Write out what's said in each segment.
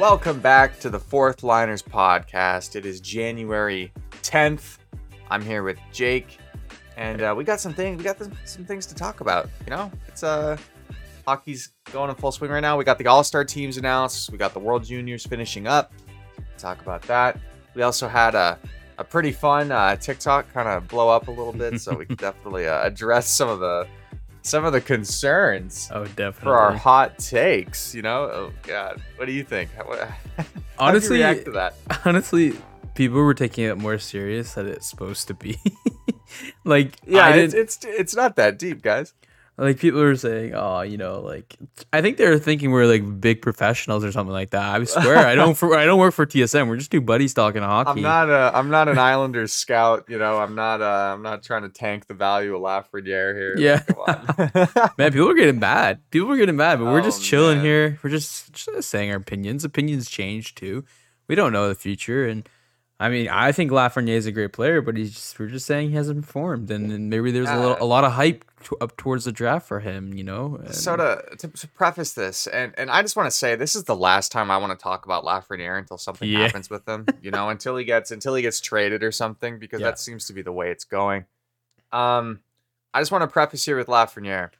Welcome back to the Fourth Liners podcast. It is January 10th. I'm here with Jake, and uh, we got some things. We got some, some things to talk about. You know, it's uh, hockey's going in full swing right now. We got the All Star teams announced. We got the World Juniors finishing up. Talk about that. We also had a a pretty fun uh, TikTok kind of blow up a little bit, so we can definitely uh, address some of the some of the concerns Oh, definitely. for our hot takes. You know, oh god, what do you think? How, how do you Honestly- react to that? Honestly, people were taking it more serious than it's supposed to be. like, Yeah, it's, it's it's not that deep, guys. Like people were saying, oh, you know, like I think they're thinking we're like big professionals or something like that. I swear, I don't. For, I don't work for TSN. We're just two buddies talking hockey. I'm not a I'm not an Islanders scout. You know, I'm not uh I'm not trying to tank the value of Lafreniere here. Yeah. Man, people are getting mad. People are getting mad, but we're Oh, just chilling man. here. We're just, just saying our opinions. Opinions change too. We don't know the future, and I mean, I think Lafreniere is a great player, but he's just we're just saying he hasn't performed, and, and maybe there's a little a lot of hype to, up towards the draft for him. You know, and- so to, to to preface this, and and I just want to say this is the last time I want to talk about Lafreniere until something Yeah. happens with him. You know, until he gets until he gets traded or something, because Yeah. that seems to be the way it's going. Um, I just want to preface here with Lafreniere.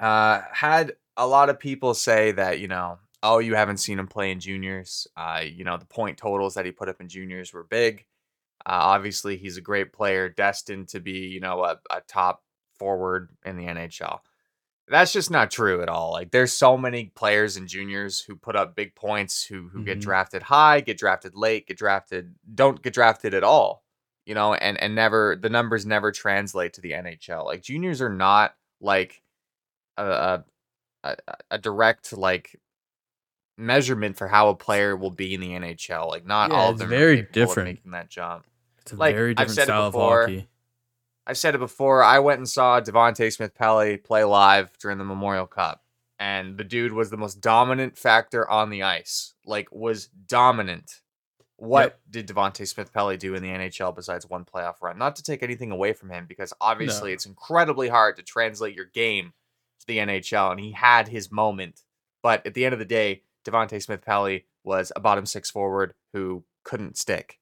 Uh, had a lot of people say that you know, oh, you haven't seen him play in juniors. Uh, you know, the point totals that he put up in juniors were big. Uh, obviously, he's a great player, destined to be, you know, a, a top forward in the NHL. That's just not true at all. Like, there's so many players in juniors who put up big points, who who get Mhm. drafted high, get drafted late, get drafted, don't get drafted at all. You know, and and never the numbers never translate to the NHL. Like juniors are not like a, a, a direct like measurement for how a player will be in the NHL. Like not Yeah, all of them very are different. making that jump. it's a like, very I've different it style before, of hockey. I've said it before. I went and saw Devante Smith Pelly play live during the Memorial Cup, and the dude was the most dominant factor on the ice. Like, was dominant. What Yep. did Devante Smith Pelly do in the NHL besides one playoff run? Not to take anything away from him, because obviously No. it's incredibly hard to translate your game to the NHL, and he had his moment. But at the end of the day, Devante Smith Pelly was a bottom six forward who couldn't stick.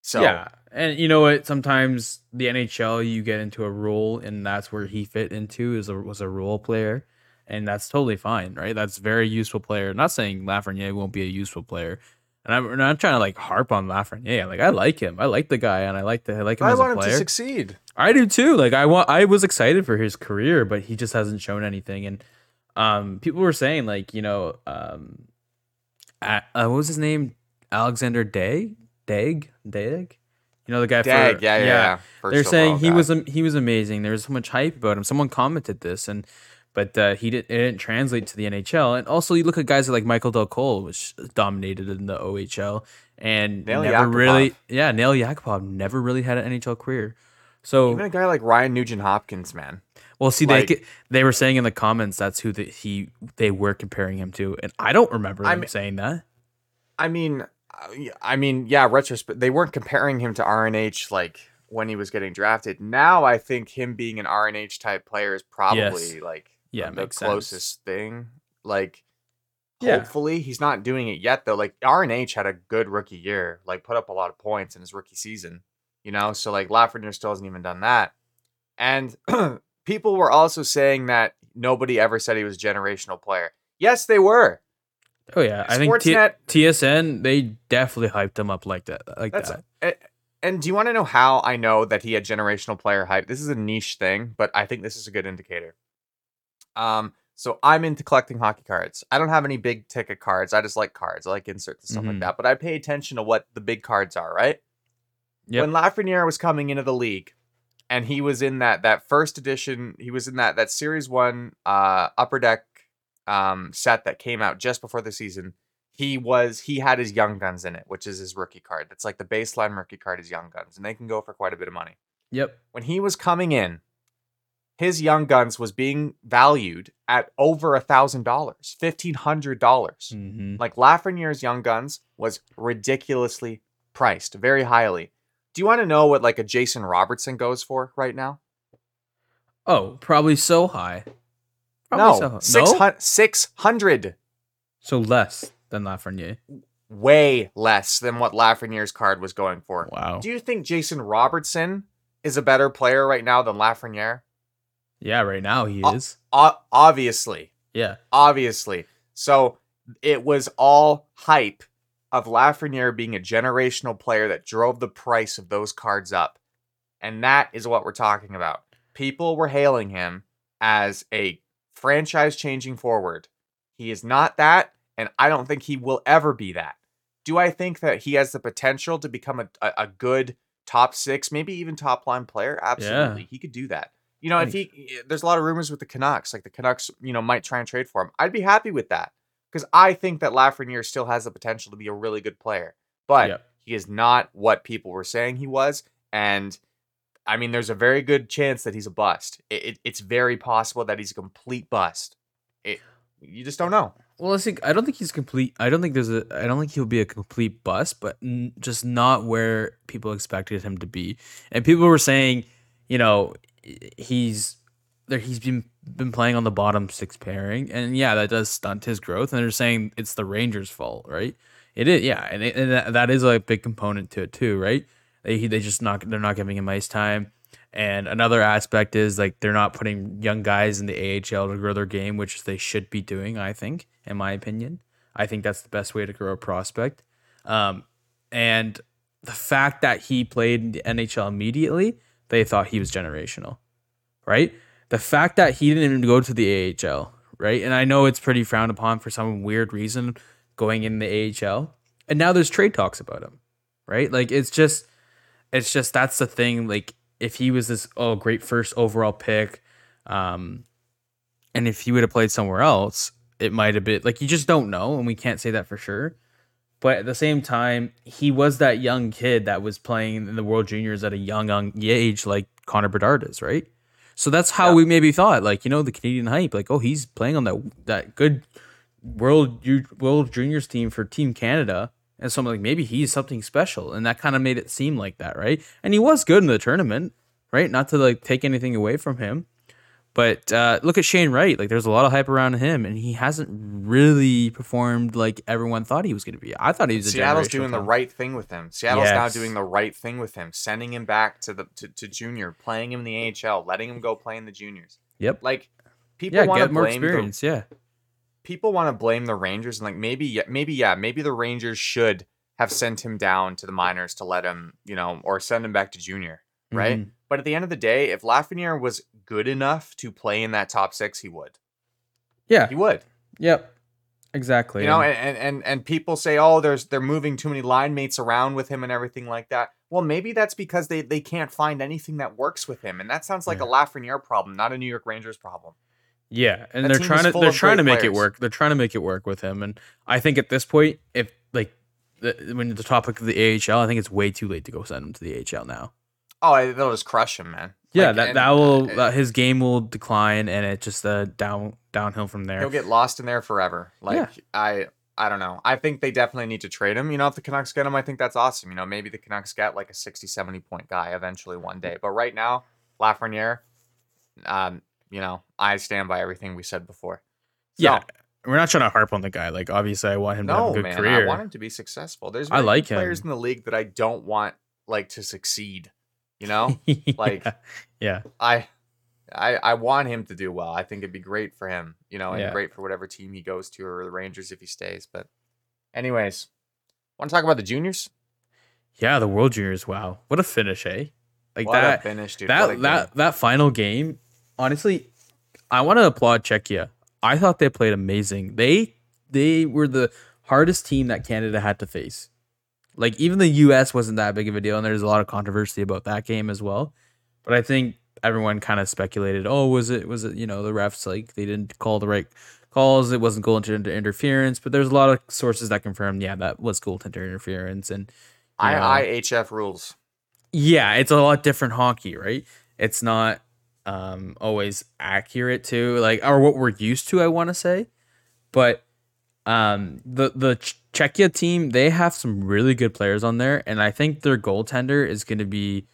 So yeah, and you know what? Sometimes the NHL, you get into a role, and that's where he fit into is a, was a role player, and that's totally fine, right? That's very useful player. not saying Lafreniere won't be a useful player, and I'm not trying to like harp on Lafreniere. Like I like him, I like the guy, and I like the I like him I as want a him to succeed. I do too. Like I want, I was excited for his career, but he just hasn't shown anything. And um, people were saying like, you know, um, uh, what was his name? Alexander Day Dag, Dag. You know the guy. Dag, for, yeah, yeah, yeah. They're saying he guy. was he was amazing. There was so much hype about him. Someone commented this, and but uh, he did it didn't translate to the NHL. And also, you look at guys like Michael Dal Colle, which dominated in the OHL, and Nail never Yakupov. really, yeah, Nail Yakupov never really had an NHL career. So Even a guy like Ryan Nugent Hopkins, man. well, see, Like- they they were saying in the comments that's who the, he they were comparing him to, and I don't remember I'm- saying that. I mean, I mean, yeah, retrospect. They weren't comparing him to RNH like when he was getting drafted. Now I think him being an RNH type player is probably Yes. like Yeah, the makes sense. closest thing. Like, Yeah. hopefully he's not doing it yet though. Like RNH had a good rookie year, like put up a lot of points in his rookie season. You know, so like Lafreniere still hasn't even done that. And people were also saying that nobody ever said he was a generational player. Yes, they were. Oh yeah, I think T- TSN they definitely hyped him up like that, like that. a- and do you want to know how I know that he had generational player hype? This is a niche thing, but I think this is a good indicator. Um, so I'm into collecting hockey cards. I don't have any big ticket cards. I just like cards. I like inserts and stuff like Mhm. that. But I pay attention to what the big cards are, right? Yep. When Lafreniere was coming into the league, and he was in that that first edition, he was in that that series one uh upper deck um set that came out just before the season he was he had his young guns in it which is his rookie card. That's like the baseline rookie card is young guns and they can go for quite a bit of money. Yep. when he was coming in his young guns was being valued at over a thousand dollars fifteen hundred dollars. Hmm like lafreniere's young guns was ridiculously priced very highly do you want to know what like a jason robertson goes for right now Oh, probably so high. no, so six no? 600 So less. than Lafreniere. way less than what Lafreniere's card was going for. Wow. Do you think Jason Robertson is a better player right now than Lafreniere? Yeah, right now he Uh, is. O- obviously, Yeah. obviously. So it was all hype of Lafreniere being a generational player that drove the price of those cards up. And that is what we're talking about. People were hailing him as a franchise changing forward. He is not that, and I don't think he will ever be that. Do I think that he has the potential to become a, a, a good top six, maybe even top line player? Absolutely. He could do that. You know, if he, there's a lot of rumors with the Canucks, like the Canucks, you know, might try and trade for him. I'd be happy with that because I think that Lafreniere still has the potential to be a really good player, but Yep. he is not what people were saying he was. And I mean, there's a very good chance that he's a bust. It, it- it's very possible that he's a complete bust. It, you just don't know. Well, I think I don't think he's complete. I don't think there's a. I don't think he'll be a complete bust, but n- just not where people expected him to be. And people were saying, you know, he's there. He's been been playing on the bottom six pairing, and yeah, that does stunt his growth. And they're saying it's the Rangers' fault, right? It is, yeah, and, it, and that, is a big component to it too, right? They they just not they're not giving him ice time. And another aspect is like they're not putting young guys in the AHL to grow their game, which they should be doing. I think, in my opinion, I think that's the best way to grow a prospect. Um, and the fact that he played in the NHL immediately, they thought he was generational, right? The fact that he didn't even go to the AHL, right? And I know it's pretty frowned upon for some weird reason going in the AHL, and now there's trade talks about him, right? Like it's just, it's just that's the thing. Like if he was this oh great first overall pick, um, and if he would have played somewhere else, it might have been like you just don't know, and we can't say that for sure. But at the same time, he was that young kid that was playing in the World Juniors at a young, young age, like Connor Bedard is, right? So that's how Yeah. we maybe thought, like you know, the Canadian hype, like oh, he's playing on that that good World World Juniors team for Team Canada, and so I'm like maybe he's something special, and that kind of made it seem like that, right? And he was good in the tournament, right? Not to like take anything away from him, but uh, look at Shane Wright. Like, there's a lot of hype around him, and he hasn't really performed like everyone thought he was going to be. I thought he was. Seattle's doing the right thing with him. Seattle's now doing the right thing with him, sending him back to the to, to junior, playing him in the AHL, letting him go play in the juniors. Yep. Like people Yeah, want to blame the, experience. Yeah. people want to blame the Rangers and like maybe yeah, maybe yeah, maybe the Rangers should have sent him down to the minors to let him, you know, or send him back to junior, right? Mhm. But at the end of the day, if Lafreniere was good enough to play in that top six, he would. Yeah. He would. Yep. Exactly. You know, and- and, and people say, oh, there's they're moving too many line mates around with him and everything like that. Well, maybe that's because they they can't find anything that works with him, and that sounds like Yeah. a Lafreniere problem, not a New York Rangers problem. Yeah, and That they're trying to they're trying to make it work. They're trying to make it work with him, and I think at this point, if like the, when the topic of the AHL, I think it's way too late to go send him to the AHL now. Oh, they'll just crush him, man. Yeah, Like, that and, that will uh, his game will decline, and it just uh, down downhill from there. He'll get lost in there forever. Like Yeah. I I don't know. I think they definitely need to trade him. You know, if the Canucks get him, I think that's awesome. You know, maybe the Canucks get like a 60, 70 point guy eventually one day. But right now, Lafreniere, um, you know, I stand by everything we said before. So, yeah, we're not trying to harp on the guy. Like obviously, I want him to have No, a good man, career. I want him to be successful. There's I like players him. in the league that I don't want like to succeed. You know, like- yeah. yeah, I, I, I want him to do well. I think it'd be great for him. You know, and Yeah. great for whatever team he goes to or the Rangers if he stays. But, anyways, want to talk about the juniors? yeah, the World Juniors. Wow, what a finish, eh? Like what that. a finish, dude! That that that final game, honestly, I want to applaud Czechia. I thought they played amazing. They they were the hardest team that Canada had to face. Like even the US wasn't that big of a deal, and there's a lot of controversy about that game as well. But I think everyone kind of speculated, oh, was it was it you know the refs like they didn't call the right calls, it wasn't goaltender interference. But there's a lot of sources that confirmed, yeah, that was goaltender interference, and you know, IIHF rules. yeah, it's a lot different hockey, right? It's not um always accurate to like or what we're used to, I want to say. But um the the Czechia team, they have some really good players on there and I think their goaltender is going to be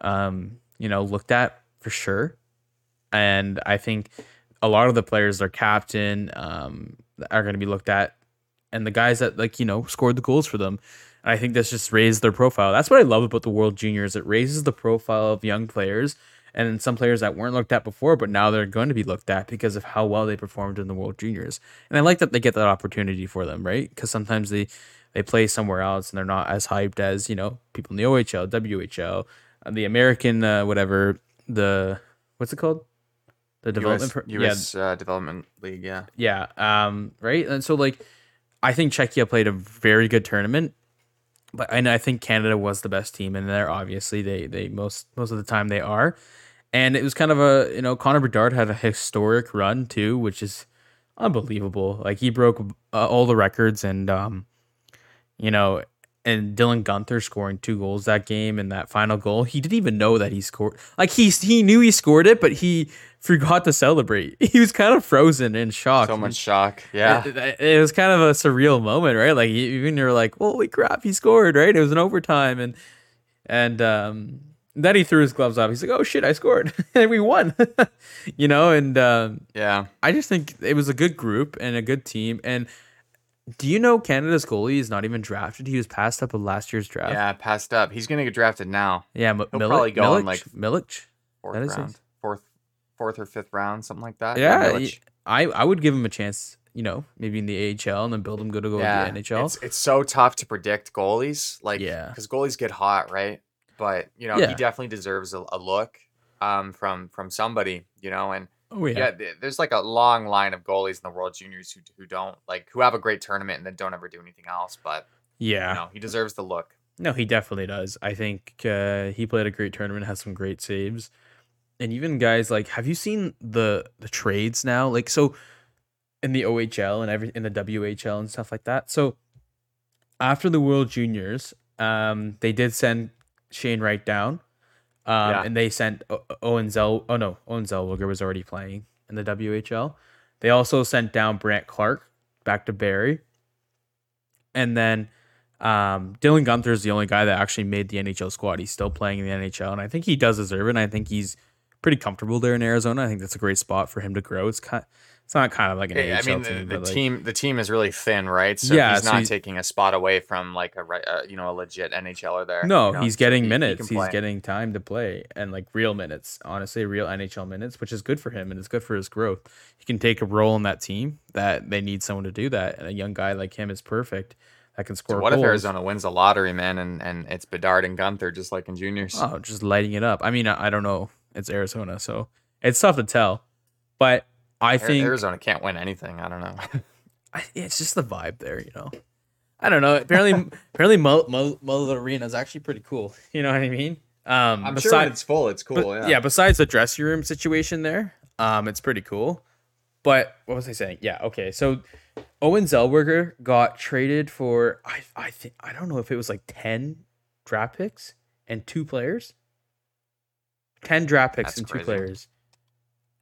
um you know, looked at for sure. And I think a lot of the players, their captain, um, are going to be looked at and the guys that like you know scored the goals for them. I think that's just raised their profile. That's what I love about the World Juniors. It raises the profile of young players and some players that weren't looked at before, but now they're going to be looked at because of how well they performed in the World Juniors. And I like that they get that opportunity for them, right? Because sometimes they they play somewhere else and they're not as hyped as you know people in the OHL, WHL, uh, the American uh, whatever the what's it called the development US, US yeah. uh, development league yeah yeah um right and so like I think Czechia played a very good tournament but and I think Canada was the best team in there obviously they they most most of the time they are and it was kind of a you know Connor Bedard had a historic run too which is unbelievable like he broke uh, all the records and um you know and Dylan Guenther scoring two goals that game and that final goal, he didn't even know that he scored. Like he he knew he scored it, but he forgot to celebrate. He was kind of frozen in shock. So much shock. Yeah, it, it, was kind of a surreal moment, right? Like even you're like, holy crap, he scored, right? It was an overtime, and and um, then he threw his gloves off. He's like, oh shit, I scored, and we won. you know, and um, yeah, I just think it was a good group and a good team, and do you know Canada's goalie is not even drafted? He was passed up of last year's draft. Yeah, passed up. He's gonna get drafted now. Yeah, M- he'll Milic, probably go Milic, like Milic, fourth round, fourth, fourth or fifth round, something like that. Yeah, yeah I I would give him a chance. You know, maybe in the AHL and then build him good to go yeah, to the NHL. It's, it's so tough to predict goalies, like yeah, because goalies get hot, right? But you know, yeah. he definitely deserves a, a look um from from somebody, you know, and Oh yeah. yeah. There's like a long line of goalies in the World Juniors who who don't like who have a great tournament and then don't ever do anything else. But yeah, you know, he deserves the look. No, he definitely does. I think uh, he played a great tournament, has some great saves, and even guys like, have you seen the the trades now? Like so, in the OHL and every in the WHL and stuff like that. So after the World Juniors, um, they did send Shane Wright down um, yeah. And they sent Owen Zell. Oh no, Owen Zellweger was already playing in the WHL. They also sent down Brandt Clarke back to Barrie, and then um, Dylan Guenther is the only guy that actually made the NHL squad. He's still playing in the NHL, and I think he does deserve it. And I think he's pretty comfortable there in Arizona. I think that's a great spot for him to grow. It's kind, it's not kind of like an yeah, AHL I mean, team. The, the team, the team is really thin, right? So yeah, he's not he's, taking a spot away from like a uh, you know a legit NHLer there. No, you know? he's getting so minutes. He he's getting time to play and like real minutes. Honestly, real NHL minutes, which is good for him and it's good for his growth. He can take a role in that team that they need someone to do that, and a young guy like him is perfect. That can score. So what goals. if Arizona wins the lottery, man, and and it's Bedard and Guenther just like in juniors? Oh, just lighting it up. I mean, I, I don't know. It's Arizona, so it's tough to tell, but I think Arizona can't win anything. I don't know. I, it's just the vibe there, you know. I don't know. Apparently, apparently, Mullet Arena is actually pretty cool. You know what I mean? Um, I'm besides, sure it's full. It's cool. But, yeah. Yeah. Besides the dressing room situation there, um, it's pretty cool. But what was I saying? Yeah. Okay. So Owen Zellweger got traded for I I think I don't know if it was like ten draft picks and two players. Ten draft picks That's and two players.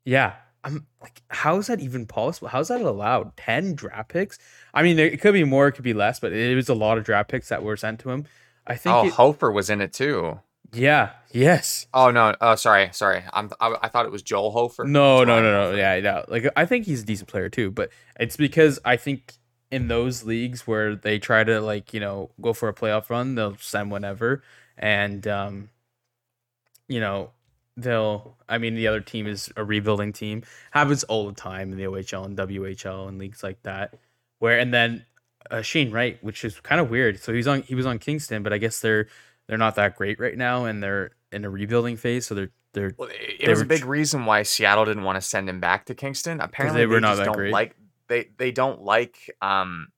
Yeah, I'm like, how is that even possible? How is that allowed? Ten draft picks? I mean, it could be more, it could be less, but it was a lot of draft picks that were sent to him. I think. Oh, it, Hofer was in it too. Yeah. Yes. Oh no. Oh, sorry. Sorry. I'm. I, I thought it was Joel Hofer. No, no, no, no. Yeah, yeah. Like I think he's a decent player too, but it's because I think in those leagues where they try to like you know go for a playoff run, they'll send whenever, and um, you know they'll I mean the other team is a rebuilding team. Happens all the time in the OHL and WHL and leagues like that. Where and then uh, Shane Wright, which is kind of weird. So he's on he was on Kingston, but I guess they're they're not that great right now and they're in a rebuilding phase, so they're they're well, it was a big reason why Seattle didn't want to send him back to Kingston. Apparently they were they not that don't great. like they they don't like um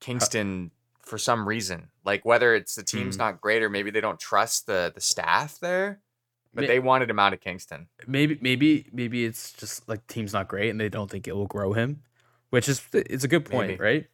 Kingston for some reason. Like whether it's the team's mm. not great or maybe they don't trust the the staff there. But they wanted him out of Kingston. Maybe, maybe, maybe it's just like team's not great, and they don't think it will grow him, which is it's a good point, maybe. right?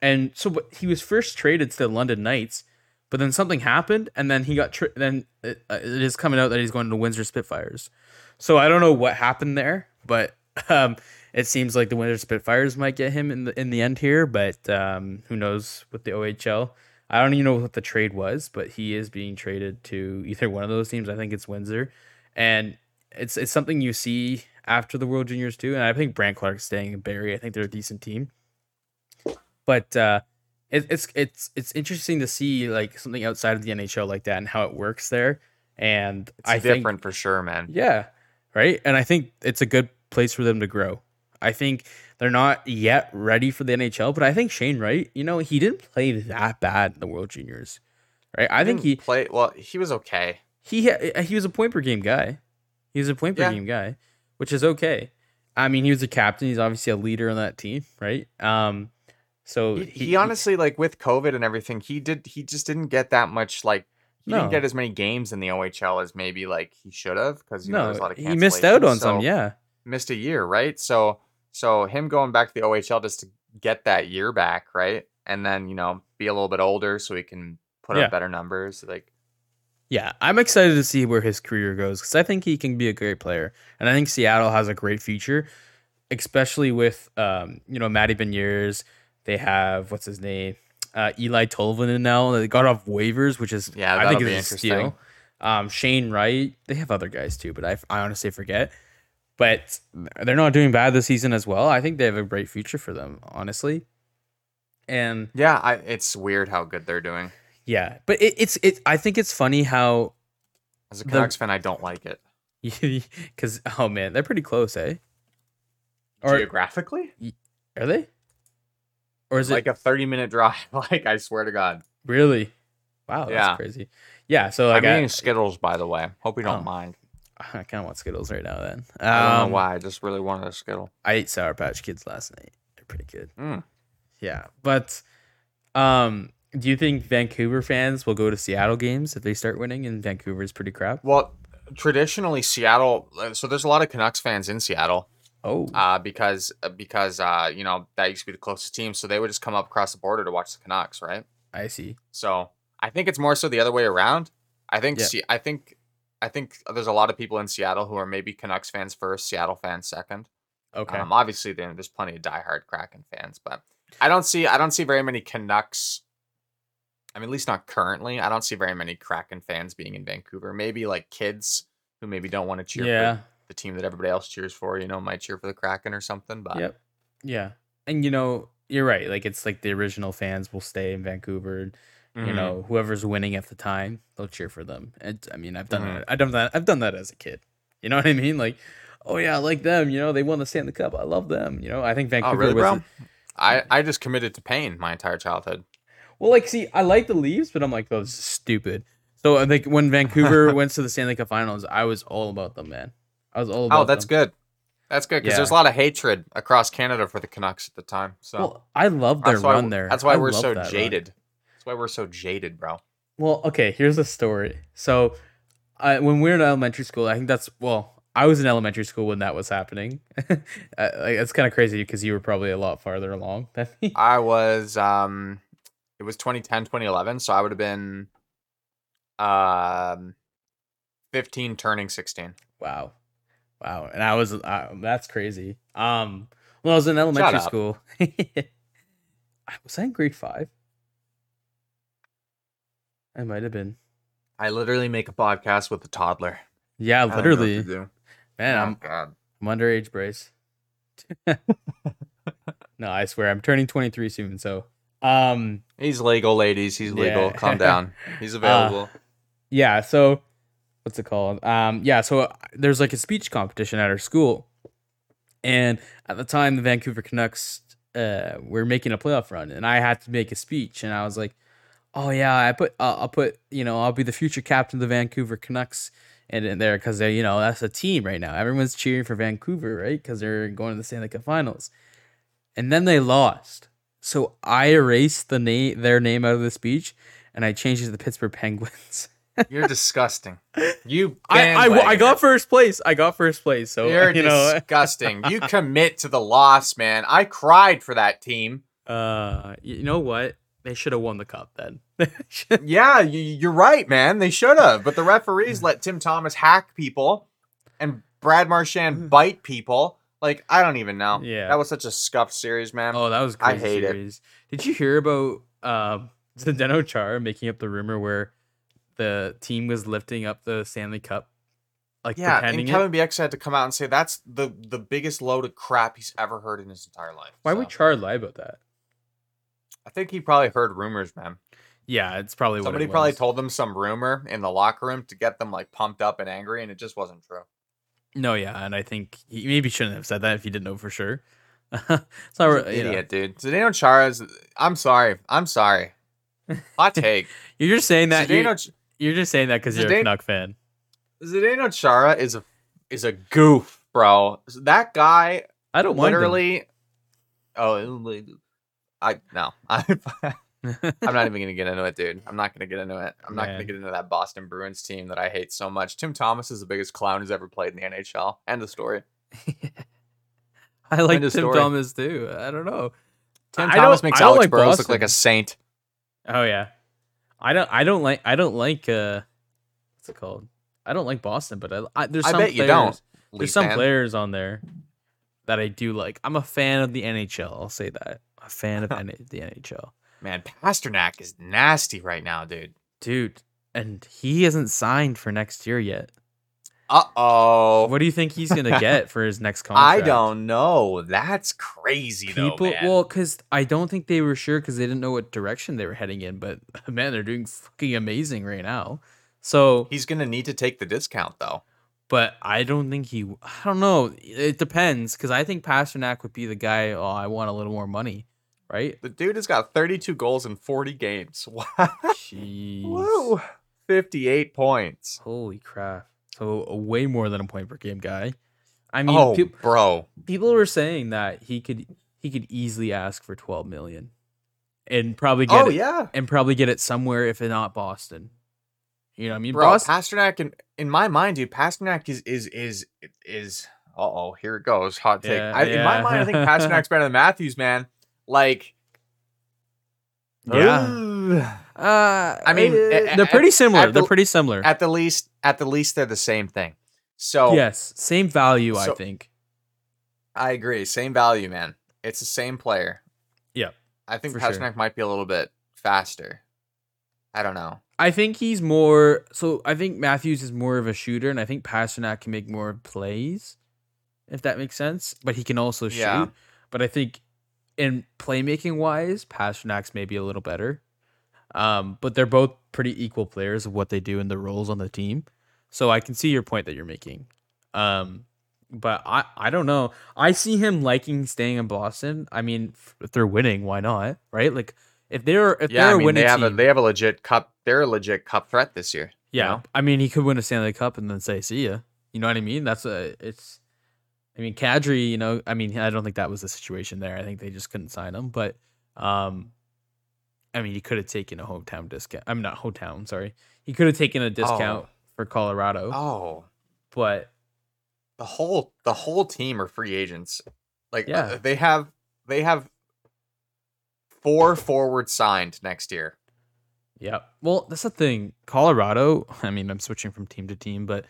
And so, he was first traded to the London Knights, but then something happened, and then he got tra- then it, uh, it is coming out that he's going to Windsor Spitfires. So I don't know what happened there, but um, it seems like the Windsor Spitfires might get him in the in the end here. But um, who knows with the OHL? I don't even know what the trade was, but he is being traded to either one of those teams. I think it's Windsor, and it's it's something you see after the World Juniors too. And I think Brandt Clarke's staying in Barrie. I think they're a decent team. but uh, it, it's it's it's interesting to see like something outside of the NHL like that and how it works there. And It's I different think, for sure, man. yeah, right. And I think it's a good place for them to grow. I think they're not yet ready for the NHL, but I think Shane Wright, you know, he didn't play that bad in the World Juniors, right? I think he played well. He was okay. he ha- he was a point per game guy. He was a point per Yeah. game guy, which is okay. I mean, he was a captain. He's obviously a leader on that team, right? Um, so He, he honestly, like with COVID and everything, he did. He just didn't get that much. Like he No. didn't get as many games in the OHL as maybe like he should have because you know there's a no, lot of he missed out on some. Yeah, missed a year, right? So so him going back to the OHL just to get that year back, right? And then, you know, be a little bit older so he can put Yeah. up better numbers. Like yeah. I'm excited to see where his career goes because I think he can be a great player, and I think Seattle has a great future, especially with um, you know, Matty Beniers. They have what's his name, uh, Eeli Tolvanen now. They got off waivers, which is Yeah, I think is a interesting. steal. Um, Shane Wright. They have other guys too, but I, I honestly forget. But they're not doing bad this season as well. I think they have a bright future for them, honestly. And yeah, I, it's weird how good they're doing. yeah, but it, it's it. I think it's funny how As a The- Canucks fan, I don't like it. because oh man, they're pretty close, eh? Or Geographically? are they? Or is like it like a 30 minute drive. Like, I swear to God. really? Wow, that's Yeah. crazy. Yeah, so like I'm I, eating Skittles, by the way. Hope you don't Oh. mind. I kind of want Skittles right now. Then I don't Um, know why. I just really wanted a Skittle. I ate Sour Patch Kids last night. They're pretty good. Mm. Yeah, but um, do you think Vancouver fans will go to Seattle games if they start winning and Vancouver is pretty crap? Well, traditionally, Seattle. uh, So there's a lot of Canucks fans in Seattle. Oh, uh, because uh, because uh, you know that used to be the closest team, so they would just come up across the border to watch the Canucks, right? I see. So I think it's more so the other way around. I think Yeah. I think I think there's a lot of people in Seattle who are maybe Canucks fans first, Seattle fans second. Okay. Um, obviously, there's plenty of diehard Kraken fans, but I don't see I don't see very many Canucks. I mean, at least not currently. I don't see very many Kraken fans being in Vancouver. Maybe like kids who maybe don't want to cheer yeah. for the team that everybody else cheers for. You know, might cheer for the Kraken or something. But Yep. Yeah. And you know, you're right. Like it's like the original fans will stay in Vancouver. And, You know, whoever's winning at the time, they'll cheer for them. And I mean, I've done Mhm. that. I've done that. I've done that as a kid. You know what I mean? Like, oh yeah, I like them. You know, they won the Stanley Cup. I love them. You know, I think Vancouver Oh, really, was. bro? I, I just committed to pain my entire childhood. Well, like, see, I like the Leaves, but I'm like, oh, stupid. So, I think when Vancouver went to the Stanley Cup Finals, I was all about them, man. I was all about. Oh, that's them. good. That's good because Yeah. there's a lot of hatred across Canada for the Canucks at the time. So Well, I love their run there. that's why I we're so jaded. run. That's why we're so jaded, bro. Well, okay, here's the story. So, I, when we were in elementary school, I think that's well, I was in elementary school when that was happening. uh, like, it's kind of crazy because you were probably a lot farther along than me. I was um it was 2010, 2011, so I would have been um 15 turning 16. Wow, wow, and I was uh, that's crazy. Um, when I was in elementary school, I was I in grade five. I might have been. I literally make a podcast with a toddler. Yeah, I don't know what to literally, man. Oh, I'm God. I'm underage, Bryce. no, I swear I'm turning 23 soon. So, um, He's legal, ladies. He's legal. Yeah. Calm down. He's available. yeah. So, what's it called? Um, yeah. So uh, there's like a speech competition at our school, and at the time the Vancouver Canucks uh were making a playoff run, and I had to make a speech, and I was like, oh yeah, I put uh, I'll put you know I'll be the future captain of the Vancouver Canucks. And in there, because they, you know, that's a team right now. Everyone's cheering for Vancouver, right? Because they're going to the Stanley Cup Finals. and then they lost. So I erased the name, their name out of the speech, and I changed it to the Pittsburgh Penguins. You're disgusting. You I, I, I got first place. I got first place. So You're you know, disgusting. you commit to the loss, man. I cried for that team. uh, you know what? They should have won the cup then. Yeah, you, you're right, man. They should have, but the referees let Tim Thomas hack people and Brad Marchand bite people. Like I don't even know. Yeah. that was such a scuffed series, man. oh, that was I crazy hate it. Did you hear about um, Zdeno Char making up the rumor where the team was lifting up the Stanley Cup, like yeah, and it? Kevin Bieksa had to come out and say that's the the biggest load of crap he's ever heard in his entire life. Why So, would Char lie about that? I think he probably heard rumors, man. Yeah, it's probably what Somebody it probably told them some rumor in the locker room to get them like pumped up and angry, and it just wasn't true. No, yeah, and I think he maybe shouldn't have said that if he didn't know for sure. it's not, He's an re- know. idiot, dude. Zdeno Chara is. I'm sorry. I'm sorry. Hot take. You're just saying that. You're, you're just saying that because you're a Zdeno- Canuck fan. Zdeno Chara is a is a goof, bro. That guy I don't literally. Oh, I no. I, I'm not even gonna get into it, dude. I'm not gonna get into it. I'm not gonna get into that Boston Bruins team that I hate so much. Tim Thomas is the biggest clown who's ever played in the NHL. End of story. I like Tim story. Thomas too. I don't know. Tim I Thomas makes I Alex like Burrows look like a saint. Oh yeah, I don't. I don't like. I don't like. uh What's it called? I don't like Boston, but I, I there's I some bet you don't. players- There's some fan. players on there that I do like. I'm a fan of the NHL. I'll say that. A fan of N- the NHL, Man, Pastrnak is nasty right now, dude. dude. And he hasn't signed for next year yet. Uh oh. What do you think he's gonna get for his next contract? I don't know. That's crazy, though, People, man. well, because I don't think they were sure because they didn't know what direction they were heading in. But man, they're doing fucking amazing right now. So, He's gonna need to take the discount, though. but I don't think he. I don't know. It depends because I think Pastrnak would be the guy. Oh, I want a little more money, right? The dude has got 32 goals in 40 games. Wow. Jeez. Woo. 58 points. Holy crap! So way more than a point per game guy. I mean, oh, peop- bro. people were saying that he could he could easily ask for twelve million, and probably get Oh, it, yeah. and probably get it somewhere if not Boston. You know, what I mean, Bro, Boston. Pastrnak, in, in my mind, dude, Pastrnak is, is, is, is, uh oh, here it goes. Hot take. Yeah, I, In my mind, I think Pastrnak's better than Matthews, man. Like, Yeah. Uh, I mean, uh, they're pretty similar. at They're pretty similar. at the least, at the least, they're the same thing. So, yes, same value, I think. I agree. Same value, man. It's the same player. Yeah. I think for sure. Pastrnak might be a little bit faster. I don't know. I think he's more. So I think Matthews is more of a shooter, and I think Pastrnak can make more plays, if that makes sense. But he can also shoot. Yeah. But I think in playmaking wise, Pastrnak's maybe a little better. Um, but they're both pretty equal players of what they do in the roles on the team. So I can see your point that you're making. Um, but I, I don't know. I see him liking staying in Boston. I mean, f- if they're winning, why not? Right? Like if they're if yeah, they're I mean, winning they have team, a they have a legit cup. They're a legit cup threat this year. you yeah. know? I mean, he could win a Stanley Cup and then say, "See ya." You know what I mean? That's a it's. I mean, Kadri. You know, I mean, I don't think that was the situation there. I think they just couldn't sign him. But, um, I mean, he could have taken a hometown discount. I'm not hometown. Sorry, he could have taken a discount Oh. for Colorado. Oh, But the whole the whole team are free agents. Like, Yeah. uh, they have they have four forwards signed next year. Yeah. Well, that's the thing. Colorado, I mean, I'm switching from team to team, but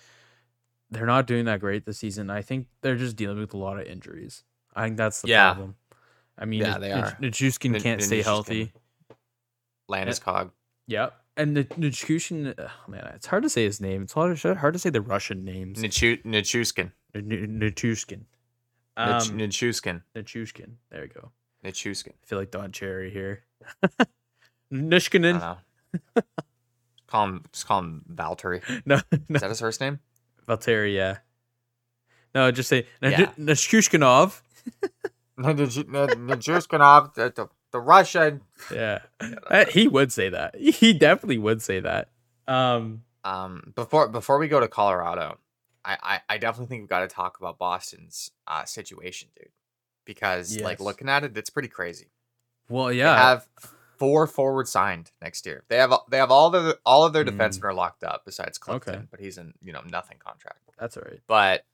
they're not doing that great this season. I think they're just dealing with a lot of injuries. I think that's the Yeah. problem. I mean, Yeah, yeah, they are. Nichushkin N- can't stay Nichushkin. healthy. Cog. Yep. And the Nichushkin, oh, man, it's hard to say his name. It's hard, hard to say the Russian names. Nichu- Nichushkin. N- Nichushkin. Um, Nichushkin. Nichushkin. There we go. Nichushkin. I feel like Don Cherry here. I Nishkinen. don't know. call him just call him Valtteri. No, no. Is that his first name? Valtteri, yeah. No, just say Yeah. Nishushkinov. Nichushkinov, the, the, the Russian. Yeah. Uh, he would say that. He definitely would say that. Um, Um, before before we go to Colorado, I I, I definitely think we've got to talk about Boston's uh, situation, dude. Because like looking at it, it's pretty crazy. well, They yeah. have four forwards signed next year. They have they have all their all of their Mm. defensemen are locked up besides Clifton, Okay. but he's in you know nothing contract. that's all right. But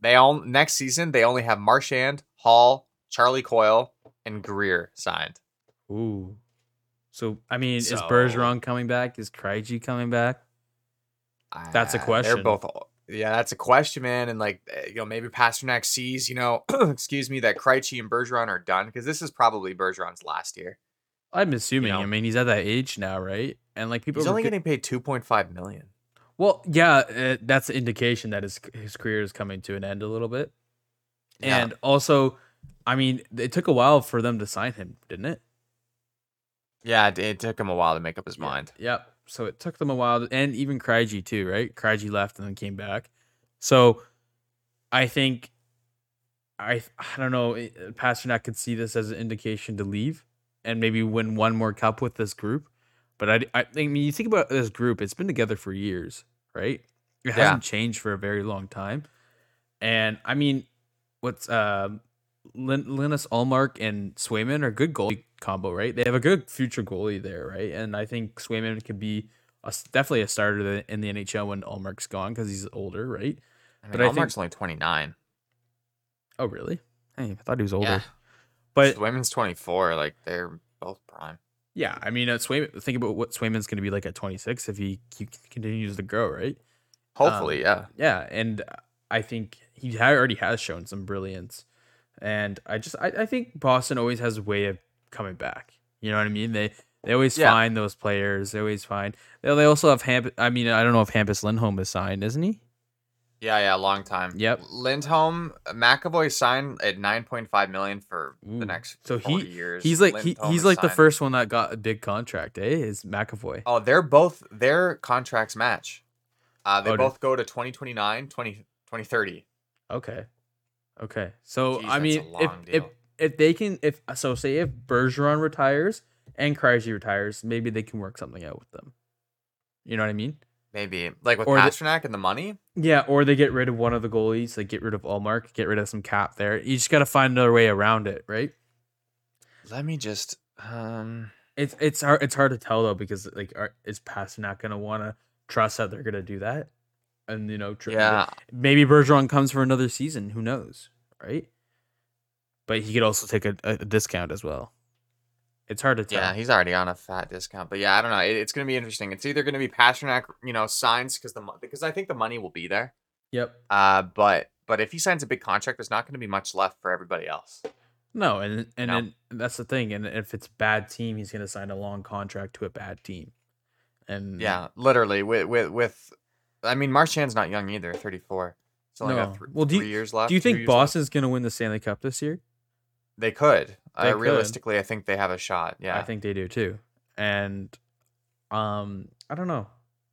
they all next season they only have Marchand, Hall, Charlie Coyle, and Greer signed. Ooh. So, I mean, is Bergeron coming back? Is Krejci coming back? That's a Uh, question. They're both. Yeah, that's a question, man. And like, eh, you know, maybe Pastrnak sees, you know, excuse me, that Krejci and Bergeron are done because this is probably Bergeron's last year. I'm assuming. know. I mean, he's at that age now, right? And like people He's only getting paid two point five million. Well, yeah, uh, that's an indication that his his career is coming to an end a little bit. Yeah. And also, I mean, it took a while for them to sign him, didn't it? Yeah, it, it took him a while to make up his Yeah. mind. Yep. So it took them a while, to, and even Krygie too, right? Krygie left and then came back. So I think I I don't know. it- Pastrnak could see this as an indication to leave and maybe win one more cup with this group. But I I think I mean, you think about this group; it's been together for years, right? It Yeah. hasn't changed for a very long time. And I mean, what's um Lin- Linus Ullmark and Swayman are good goalie combo, right? They have a good future goalie there, right? And I think Swayman could be a definitely a starter in the NHL when Ullmark's gone because he's older, right? I mean, But I think- Ullmark's only 29. Oh, really? Hey, I thought he was older. Yeah. But Swayman's 24. Like, they're both prime. yeah, I mean, uh, Swayman. Think about what Swayman's going to be like at 26 if he, he continues to grow, right? Hopefully, yeah. Yeah, and I think he already has shown some brilliance, and I just I, I think Boston always has a way of coming back. You know what I mean? They they always Yeah. find those players. They always find. They, they also have Hamp. I mean, I don't know if Hampus Lindholm is signed, isn't he? Yeah, yeah, long time. Yep. Lindholm, McAvoy signed at 9.5 million for Ooh. the next So he- years. He's like he, he's like the first one that got a big contract. Eh, is McAvoy? Oh, they're both their contracts match. Uh, they Oh, both go to 2029, 20, 2030. Okay. Okay. So Jeez, I mean, if if if they can, if so, say if Bergeron retires and Krejci retires, maybe they can work something out with them. You know what I mean? Maybe like with Or the- Pastrnak and the money. Yeah, or they get rid of one of the goalies, like get rid of Ullmark, get rid of some cap there. You just got to find another way around it, right? Let me just um It's it's hard it's hard to tell though because like are, is Pastrnak gonna want to trust that they're gonna do that? And you know, tr- yeah, maybe Bergeron comes for another season. Who knows, right? But he could also take a, a discount as well. It's hard to tell. yeah, he's already on a fat discount. But yeah, I don't know. It, it's gonna be interesting. It's either gonna be Pastrnak, you know, signs because the because I think the money will be there. Yep. Uh, but but if he signs a big contract, there's not gonna be much left for everybody else. No, and and know? then that's the thing. And if it's bad team, he's gonna sign a long contract to a bad team. And Yeah, literally with with with. I mean, Marchand's not young either. 34. It's only No. got th- Well, do you- three years left. do you think. Boston's gonna win the Stanley Cup this year? They could. They uh, could. Realistically, I think they have a shot. Yeah. I think they do too. And um, I don't know,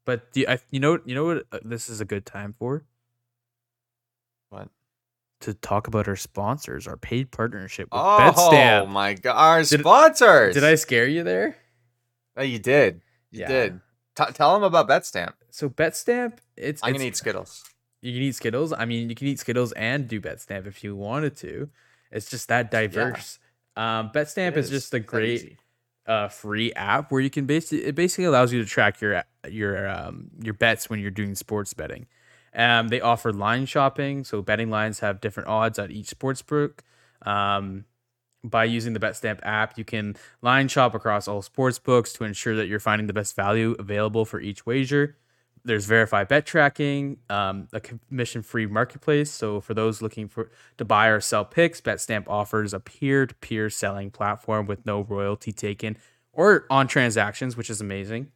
but do you, I, you know you know what uh, this is a good time for What? to talk about our sponsors, our paid partnership with Oh Betstamp. Oh my god, our Did- sponsors. Did I scare you there? Oh, you did. You Yeah. did. T- tell them about Betstamp. So Betstamp, it's I'm gonna eat Skittles. you can eat Skittles. I mean, you can eat Skittles and do Betstamp if you wanted to. It's just that diverse. Um, Betstamp is just a great uh, free app where you can basically it basically allows you to track your your um, your bets when you're doing sports betting. Um, they offer line shopping, so betting lines have different odds at each sportsbook. Um, by using the BetStamp app, you can line shop across all sports books to ensure that you're finding the best value available for each wager. There's verified bet tracking, um, a commission-free marketplace. So for those looking for to buy or sell picks, BetStamp offers a peer-to-peer selling platform with no royalty taken or on transactions, which is amazing.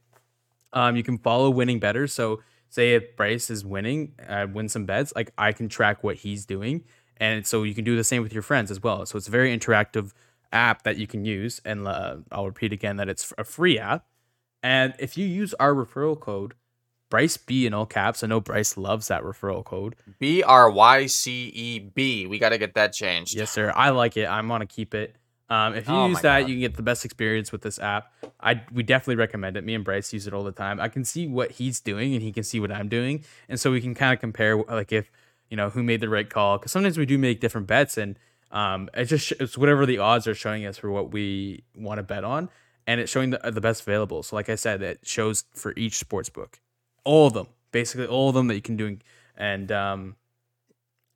Um, you can follow winning betters. So say if Bryce is winning, uh, win some bets, like I can track what he's doing, and so you can do the same with your friends as well. So it's a very interactive app that you can use, and uh, I'll repeat again that it's a free app. And if you use our referral code, Bryce B in all caps, I know Bryce loves that referral code. B R Y C E B. We got to get that changed. Yes, sir. I like it. I'm gonna keep it. Um, if you Oh use that, God. you can get the best experience with this app. I we definitely recommend it. Me and Bryce use it all the time. I can see what he's doing, and he can see what I'm doing, and so we can kind of compare, like if you know who made the right call. Because sometimes we do make different bets, and um, it just it's whatever the odds are showing us for what we want to bet on, and it's showing the the best available. So, like I said, it shows for each sports book, all of them, basically all of them that you can do, and um,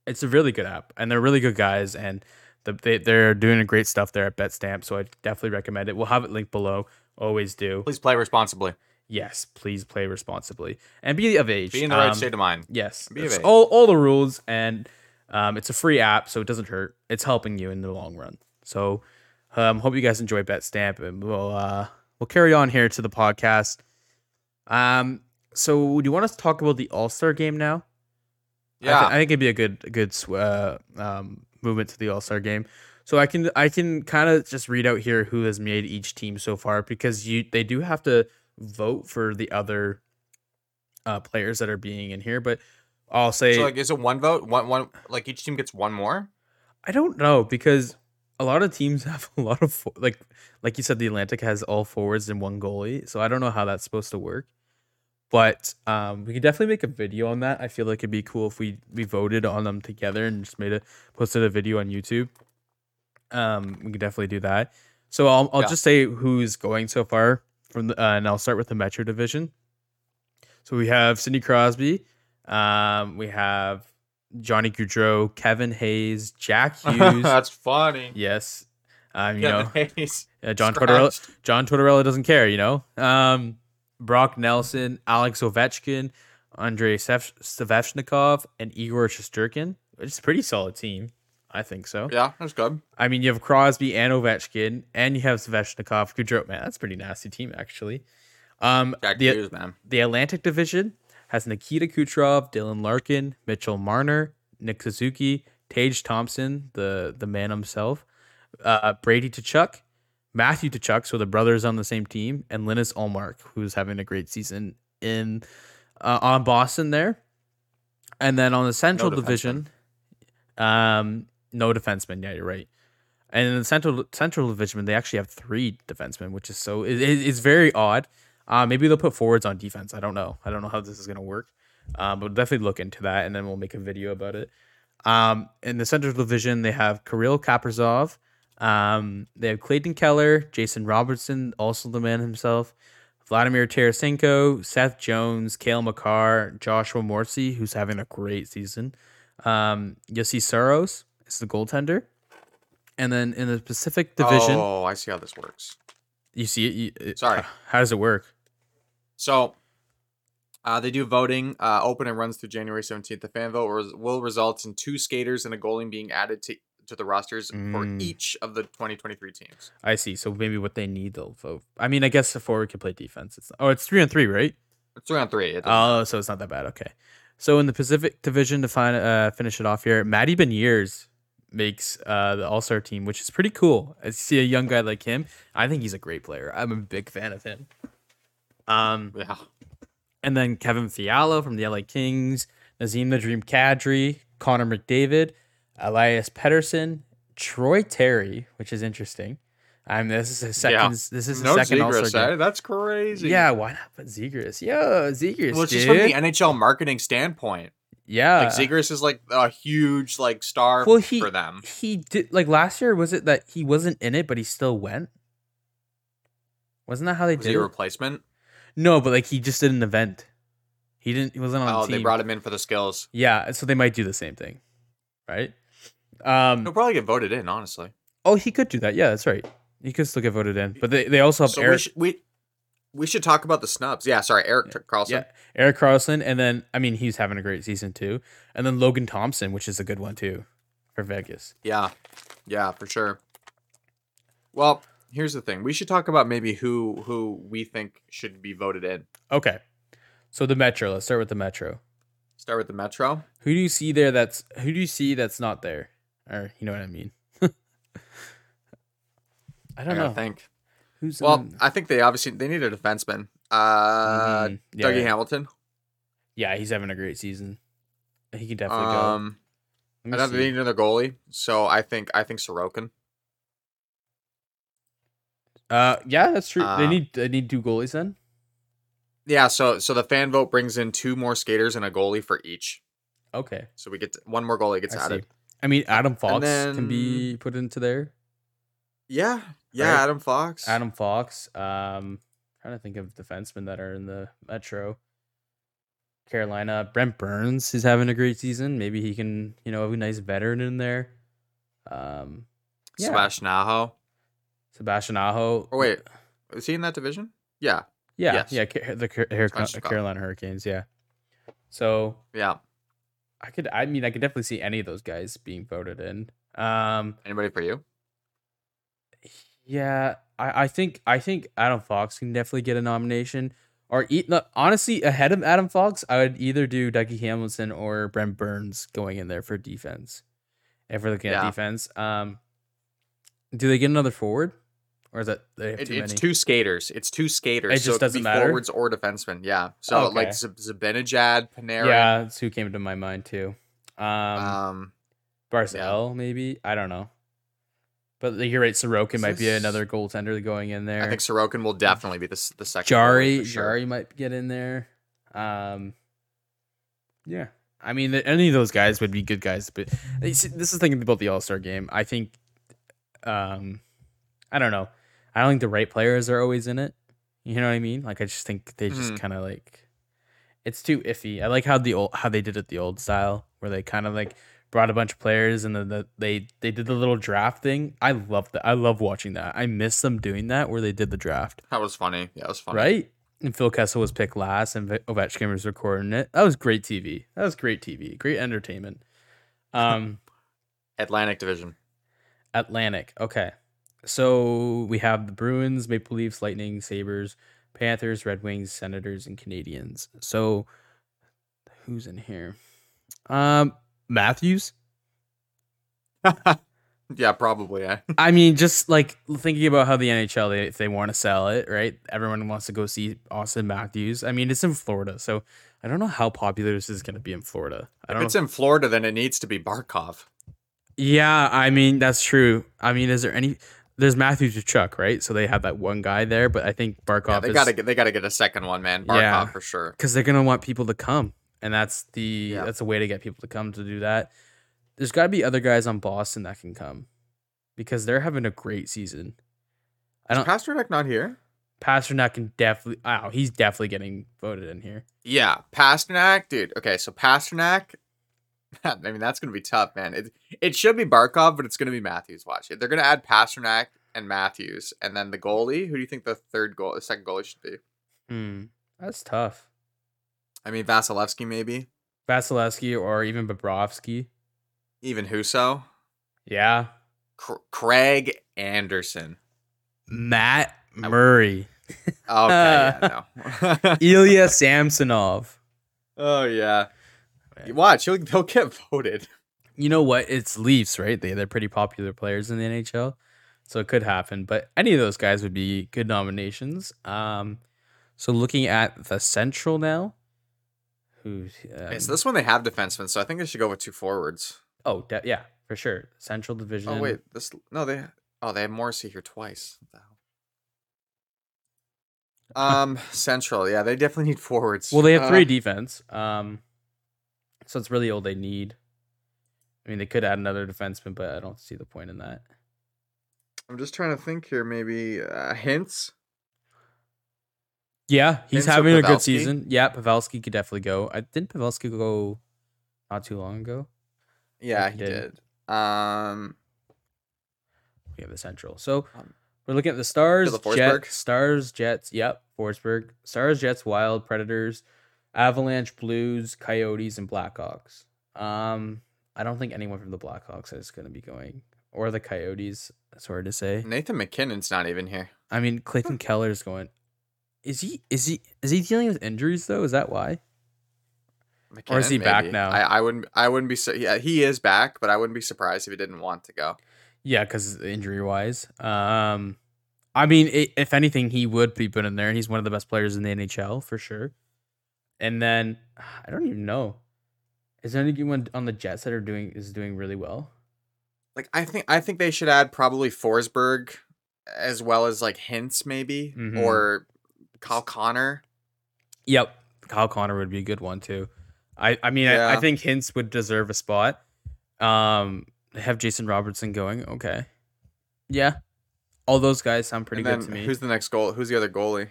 it's a really good app, and they're really good guys, and the, they they're doing a great stuff there at BetStamp. So I definitely recommend it. We'll have it linked below. Always do. Please play responsibly. Yes, please play responsibly and be of age. Be in the right Um, state of mind. Yes, Be of age. all all the rules, and um, it's a free app, so it doesn't hurt. It's helping you in the long run. So, um, hope you guys enjoy BetStamp, and we'll uh, we'll carry on here to the podcast. Um, so do you want us to talk about the All Star game now? I, Yeah. I think it'd be a good a good uh, um, movement to the All Star game. So I can I can kind of just read out here who has made each team so far because you they do have to vote for the other uh, players that are being in here. But I'll say So like, is it one vote? One one like each team gets one more. I don't know because a lot of teams have a lot of like like you said the Atlantic has all forwards and one goalie. So I don't know how that's supposed to work. But um, we could definitely make a video on that. I feel like it'd be cool if we we voted on them together and just made a posted a video on YouTube. Um, we could definitely do that. So I'll I'll Yeah. just say who's going so far from the, uh, and I'll start with the Metro division. So we have Sidney Crosby, um, we have Johnny Gaudreau, Kevin Hayes, Jack Hughes. That's funny. yes, um, you know Hayes. uh, John Tortorella. John Tortorella doesn't care, you know. Um, Brock Nelson, Alex Ovechkin, Andrei Svechnikov, and Igor Shesterkin. It's a pretty solid team. I think so. Yeah, that's good. I mean, you have Crosby and Ovechkin, and you have Svechnikov. Gaudreau, man, that's a pretty nasty team, actually. Um, the, Hughes, man. the Atlantic Division has Nikita Kucherov, Dylan Larkin, Mitchell Marner, Nick Suzuki, Tage Thompson, the the man himself, uh, Brady Tkachuk, Matthew Tkachuk, so the brothers on the same team, and Linus Ullmark, who's having a great season in uh, on Boston there. And then on the Central defenseman. Division, um, no defenseman. Yeah, you're right. And in the Central Central Division, they actually have three defensemen, which is so it, it- it's very odd. Uh, maybe they'll put forwards on defense. I don't know. I don't know how this is gonna work. Um, but definitely look into that, and then we'll make a video about it. Um, in the Central Division, they have Kirill Kaprizov. Um, they have Clayton Keller, Jason Robertson, also the man himself, Vladimir Tarasenko, Seth Jones, Cale Makar, Joshua Morrissey, who's having a great season. Um, Juuse Saros is the goaltender. And then in the Pacific Division, Oh, I see how this works. you see it. You, it- Sorry. How does it work? So, uh, they do voting. Uh, open and runs through January seventeenth. The fan vote will result in two skaters and a goalie being added to to the rosters for Mm. each of the 2023 teams. I see. So maybe what they need, they'll vote. I mean, I guess the forward can play defense. It's oh, it's three on three, right? It's three on three. Oh, so it's not that bad. Okay. So in the Pacific Division to find uh, finish it off here, Matty Beniers makes uh, the All Star team, which is pretty cool. I see a young guy like him. I think he's a great player. I'm a big fan of him. Um, Yeah. and then Kevin Fiala from the LA Kings, Nazem the Dream Kadri, Connor McDavid, Elias Pettersson, Troy Terry, which is interesting. I mean, this is his second. Yeah. This is his No second Star eh? That's crazy. Yeah, why not put Zegras? Yo, Zegras, Well, it's dude. just from the NHL marketing standpoint. yeah, Like Zegras is like a huge like star Well, he- for them. he did like last year. Was it that he wasn't in it, but he still went? Wasn't that how they Was did he a replacement? no, but like he just did an event. He didn't. He wasn't on Oh, the team. they brought him in for the skills. yeah, so they might do the same thing, right? Um. He'll probably get voted in, honestly. Oh, he could do that. Yeah, that's right. He could still get voted in, but they, they also have So we Eric. should we we should talk about the snubs. Yeah, sorry, Erik Karlsson. Yeah, Erik Karlsson, and then I mean he's having a great season too, and then Logan Thompson, which is a good one too, for Vegas. Yeah, yeah, for sure. Well, here's the thing: we should talk about maybe who who we think should be voted in. Okay, so the Metro. Let's start with the Metro. Start with the Metro. Who do you see there? That's who do you see that's not there, or you know what I mean? I I don't gotta know think. who's. Well, in- I think they obviously they need a defenseman. Uh, Mhm. yeah, Dougie yeah. Hamilton. yeah, he's having a great season. He can definitely go. Um, Let me I know they see. need another goalie, so I think I think Sorokin. Uh, yeah, that's true. they uh, need they need two goalies then. Yeah, so so the fan vote brings in two more skaters and a goalie for each. Okay, So we get to- one more goalie gets I see. I mean, Adam Fox can be put into there. Yeah, yeah, Right. Adam Fox. Adam Fox. Um, trying to think of defensemen that are in the Metro. Carolina, Brent Burns is having a great season. Maybe he can, you know, have a nice veteran in there. Um, yeah. Sebastian Aho. Sebastian Aho. Or wait, is he in that division? Yeah, yeah, yes. yeah, the Sebastian Carolina Hurricanes. Yeah. So yeah. I could, I mean, I could definitely see any of those guys being voted in. Um, Anybody for you? Yeah, I, I think I think Adam Fox can definitely get a nomination. Or e- no, honestly, ahead of Adam Fox, I would either do Dougie Hamilton or Brent Burns going in there for defense. If we're looking at defense, um, Do they get another forward, or is that they have It, too it's many? two skaters. It's two skaters. It so just it doesn't matter? forwards or defensemen. Yeah. So like Okay. Z- Zibanejad, Panarin. yeah, that's who came to my mind too. Um, Um, Barzal, maybe I don't know. But like, you're right. Sorokin Is might be another goaltender going in there. I think Sorokin will definitely be the the second. Jarry, sure. Jarry might get in there. Um, yeah, I mean, any of those guys would be good guys. But this is the thing about the All Star game. I think, um, I don't know. I don't think the right players are always in it. You know what I mean? Like, I just think they just Mhm. kind of like, it's too iffy. I like how the old how they did it the old style, where they kind of like brought a bunch of players and then the, they they did the little draft thing. I love that. I love watching that. I miss them doing that where they did the draft That was funny. Yeah, it was funny. right? And Phil Kessel was picked last, and Ovechkin was recording it. That was great TV. That was great TV. Great entertainment. Um, Atlantic Division. Atlantic. Okay, so we have the Bruins, Maple Leafs, Lightning, Sabres, Panthers, Red Wings, Senators, and Canadiens. So who's in here? Um, Matthews. yeah, probably. Yeah. I mean, just like thinking about how the NHL, they, if they want to sell it, right? Everyone wants to go see Auston Matthews. I mean, it's in Florida, so I don't know how popular this is going to be in Florida. I If it's in Florida, then it needs to be Barkov. yeah, I mean that's true. I mean, is there any? There's Matthews with Chuck, right? So they have that one guy there, but I think Barkov Yeah, they is gotta get they gotta get a second one, man. Barkov Yeah. for sure. because they're gonna want people to come, and that's the Yeah. that's a way to get people to come to do that. There's got to be other guys on Boston that can come because they're having a great season. I don't. Pastrnak not here? Pastrnak can definitely. Oh, he's definitely getting voted in here. Yeah, Pastrnak, dude. Okay, so Pastrnak. I mean, that's gonna be tough, man. It it should be Barkov, but it's gonna be Matthews. Watch it. They're gonna add Pastrnak and Matthews, and then the goalie. Who do you think the third goal, the second goalie should be? Hmm, that's tough. I mean, Vasilevskiy maybe, Vasilevskiy or even Bobrovsky. even Husso, Yeah, Cr- Craig Anderson. Matt Murray, Okay, yeah, no. Ilya Samsonov. oh yeah. Watch, he'll he'll get voted. You know what? It's Leafs, right? They they're pretty popular players in the NHL, so it could happen. But any of those guys would be good nominations. Um, so looking at the Central now, who's um, Okay, so this one they have defensemen, so I think they should go with two forwards. oh de- yeah for sure Central Division. Oh wait, this no they oh they have Morrissey here twice. What the hell? Um, Central, yeah, they definitely need forwards. Well, they have Uh, three defense. Um, so it's really all they need. I mean, they could add another defenseman, but I don't see the point in that. I'm just trying to think here. Maybe uh, Hintz. Yeah, he's or having a good season. Yeah, Pavelski could definitely go. I didn't Pavelski go not too long ago. Yeah, he he did. did. Um, We have the Central. So Um, we're looking at the Stars, Forsberg? Jets, Stars, Jets. Yep, Forsberg. Stars, Jets, Wild, Predators, Avalanche, Blues, Coyotes, and Blackhawks. Um, I don't think anyone from the Blackhawks is going to be going, or the Coyotes. Sorry to say. Nathan MacKinnon's not even here. I mean, Clayton Keller's going. Is he? Is he? Is he dealing with injuries though? Is that why? Or is MacKinnon, he back now? I, I wouldn't. I wouldn't be. So, yeah, he is back, but I wouldn't be surprised if he didn't want to go. Yeah, because injury wise. Um, I mean, i if anything, he would be put in there. He's one of the best players in the NHL for sure. And then I don't even know. Is there anyone on the Jets that are doing is doing really well? Like I think. I think they should add probably Forsberg, as well as like Hintz maybe Mhm. or Kyle Connor. Yep, Kyle Connor would be a good one too. I I mean, I, I think Hintz would deserve a spot. Um, they have Jason Robertson going. Okay, yeah, all those guys sound pretty good to me. who's the next goal? Who's the other goalie?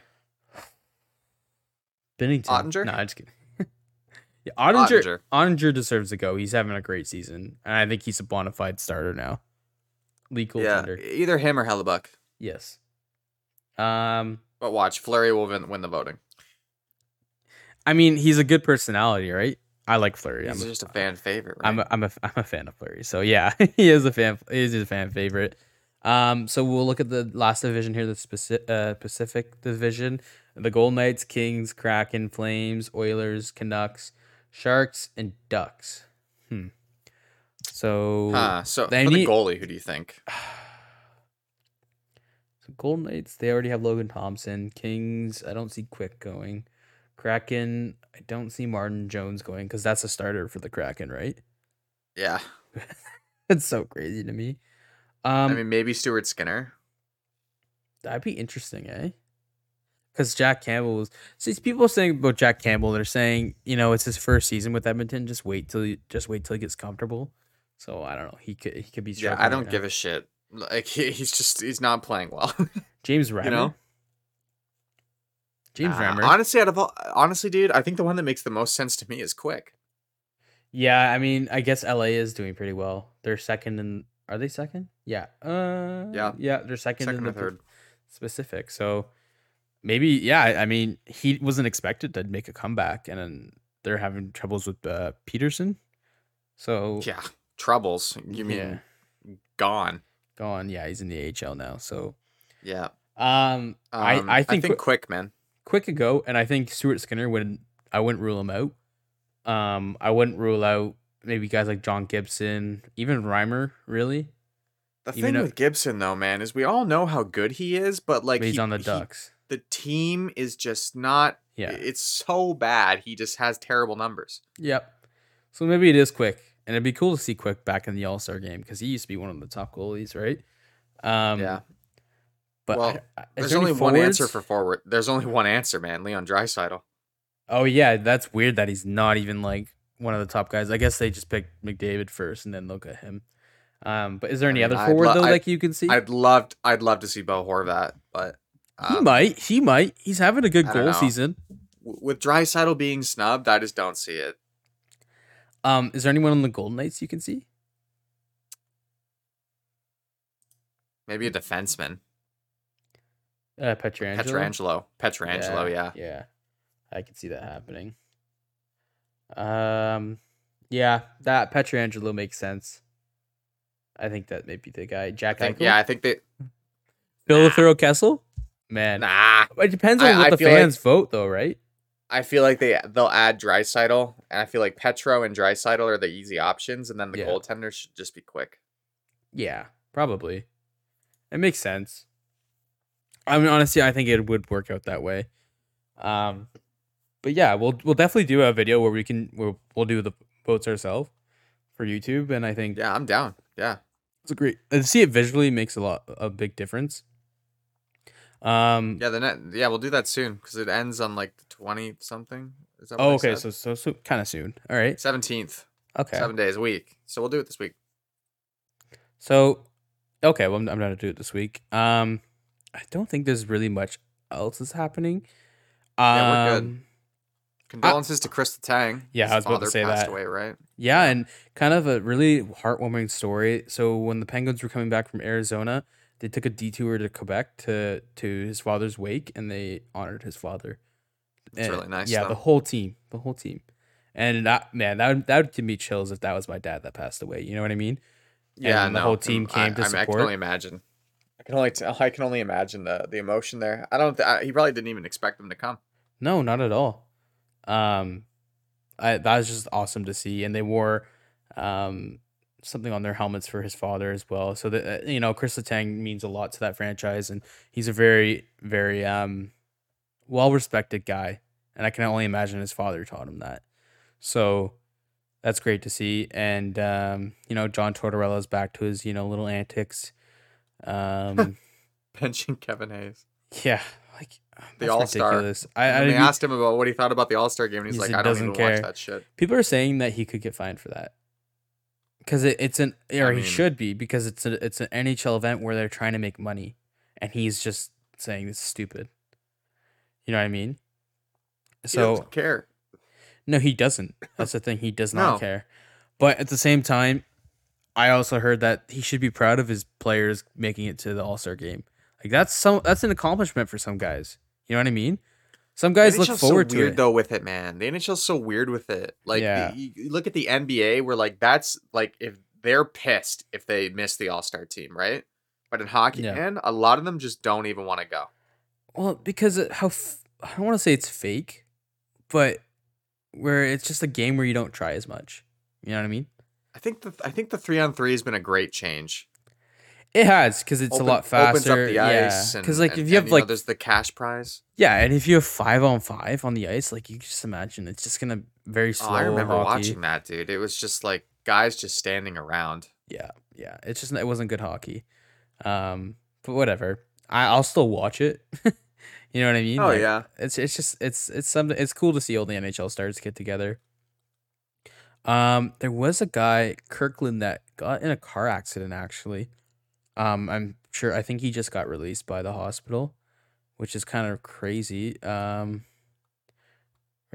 Binnington? Oettinger? No, I'm just kidding. yeah, Oettinger, Oettinger. Oettinger deserves to go. He's having a great season, and I think he's a bona fide starter now. League Yeah, either him or Hellebuyck. Yes. Um, But watch, Fleury will win, win the voting. I mean, he's a good personality, right? I like Fleury. He's I'm a, just a fan favorite, right? I'm a, I'm a I'm a fan of Fleury. So yeah, he is a fan. He is a fan favorite. Um, so we'll look at the last division here, the Pacific, uh, Pacific Division: the Gold Knights, Kings, Kraken, Flames, Oilers, Canucks, Sharks, and Ducks. Hmm. So huh, so they for the goalie, who do you think? so Gold Knights, they already have Logan Thompson. Kings, I don't see Quick going. Kraken, I don't see Martin Jones going because that's a starter for the Kraken, right? Yeah. It's so crazy to me. Um, I mean, maybe Stuart Skinner. that'd be interesting, eh? Because Jack Campbell was. See, people are saying about Jack Campbell, they're saying you know it's his first season with Edmonton. Just wait till he just wait till he gets comfortable. So I don't know. He could he could be. Yeah, I don't give a shit. Like he, he's just he's not playing well. James Reimer. know? James Uh, Reimer. honestly, out of all, honestly, dude, I think the one that makes the most sense to me is Quick. Yeah, I mean, I guess LA is doing pretty well. They're second in. Are they second? Yeah. Uh. Yeah. Yeah, they're second, Second in or the third. specific. So maybe, yeah. I I mean, he wasn't expected to make a comeback, and then they're having troubles with uh, Petersen. So Yeah, troubles. You mean yeah, gone? gone. Yeah, he's in the AHL now. So Yeah. um, I Um, I think, Qui- Quick, man. quick ago, and I think Stuart Skinner would. I wouldn't rule him out. Um, I wouldn't rule out maybe guys like John Gibson, even Reimer. Really, The Even thing with Gibson, though, man, is we all know how good he is, but like but he's he- on the he- Ducks. the team is just not. Yeah. It's so bad. He just has terrible numbers. Yep. So maybe it is Quick, and it'd be cool to see Quick back in the All Star game because he used to be one of the top goalies, right? Um, yeah. But Well, I- There's there only one answer for forward. There's only one answer, man. Leon Draisaitl. Oh yeah, that's weird that he's not even like one of the top guys. I guess they just picked McDavid first and then look at him. Um, but is there any mean, other forward lo- though I'd- like you can see? I'd love. I'd love to see Bo Horvat, but he um, might. He might. He's having a good goal know. season. with Draisaitl being snubbed, I just don't see it. Um, is there anyone on the Golden Knights you can see? Maybe a defenseman, Uh, Pietrangelo. Pietrangelo. Pietrangelo, yeah. Yeah, I could see that happening. Um, yeah, that Pietrangelo makes sense. I think that may be the guy. I Jack think, Eichel? yeah, I think they. Phil Thorough Kessel? Man, Nah, it depends on I- what I the feel like- fans vote, though, right? I feel like they they'll add Draisaitl, and I feel like Petro and Draisaitl are the easy options, and then the Yeah. goaltender should just be Quick. Yeah, probably. It makes sense. I mean, honestly, I think it would work out that way. Um, but yeah, we'll we'll definitely do a video where we can we'll, we'll do the votes ourselves for YouTube, and I think Yeah, I'm down. Yeah, it's a great to see it visually makes a lot a big difference. Um. yeah. The net. Yeah, we'll do that soon because it ends on like the twenty something. Is that? Oh, okay. So so so kind of soon. All right. seventeenth, Okay. seven days a week. So we'll do it this week. So, okay, well, I'm, I'm gonna do it this week. Um, I don't think there's really much else is happening. Um, Yeah, we're good. Condolences to Chris Letang. Yeah, His I was about to father say passed that. Away, right? Yeah, and kind of a really heartwarming story. So when the Penguins were coming back from Arizona, they took a detour to Quebec to to his father's wake, and they honored his father. It's eh, really nice, Yeah, though. the whole team, the whole team, and that man, that would, that would give me chills if that was my dad that passed away. You know what I mean? Yeah, And the whole team came I, to I, mean, I can only imagine. I can only tell. I can only imagine the the emotion there. I don't. Th- I, he probably didn't even expect them to come. No, not at all. Um, I that was just awesome to see, and they wore um something on their helmets for his father as well. So that uh, you know, Chris Letang means a lot to that franchise, and he's a very, very um well respected guy, and I can only imagine his father taught him that. So that's great to see, and um, you know, John Tortorella's back to his you know little antics. Um, Benching Kevin Hayes. yeah, like uh, The All-Star. ridiculous. I, I And they mean, asked him about what he thought about the All Star game, and he's He like, "I don't even care. watch that shit." People are saying that he could get fined for that because it, it's an or he mean- should be because it's a it's an NHL event where they're trying to make money, and he's just saying it's stupid. You know what I mean? He So doesn't care. no, he doesn't. That's the thing. He does not No. care. But at the same time, I also heard that he should be proud of his players making it to the All Star game. Like that's some that's an accomplishment for some guys. You know what I mean? Some guys the look forward so to weird it. though with it, man. The NHL's so weird with it. Like, Yeah. you, you look at the NBA, where like that's like if they're pissed if they miss the All Star team, right? But in hockey, Yeah. man, a lot of them just don't even want to go. Well, because how f- I don't want to say it's fake, but where it's just a game where you don't try as much. You know what I mean? I think the I think the three on three has been a great change. It has because it's Open- a lot faster. Opens up the ice. yeah, because like and- if you and, have like know, there's the cash prize. yeah, and if you have five on five on the ice, like you just imagine it's just gonna very slow. Oh, I remember hockey. watching that, dude. It was just like guys just standing around. Yeah, yeah. It's just it wasn't good hockey. Um, but whatever. I I'll still watch it. you know what I mean? Oh Like, yeah. It's it's just it's it's something. It's cool to see all the NHL stars get together. Um, there was a guy Kirkland that got in a car accident. Actually, um, I'm sure. I think he just got released by the hospital, which is kind of crazy. Um,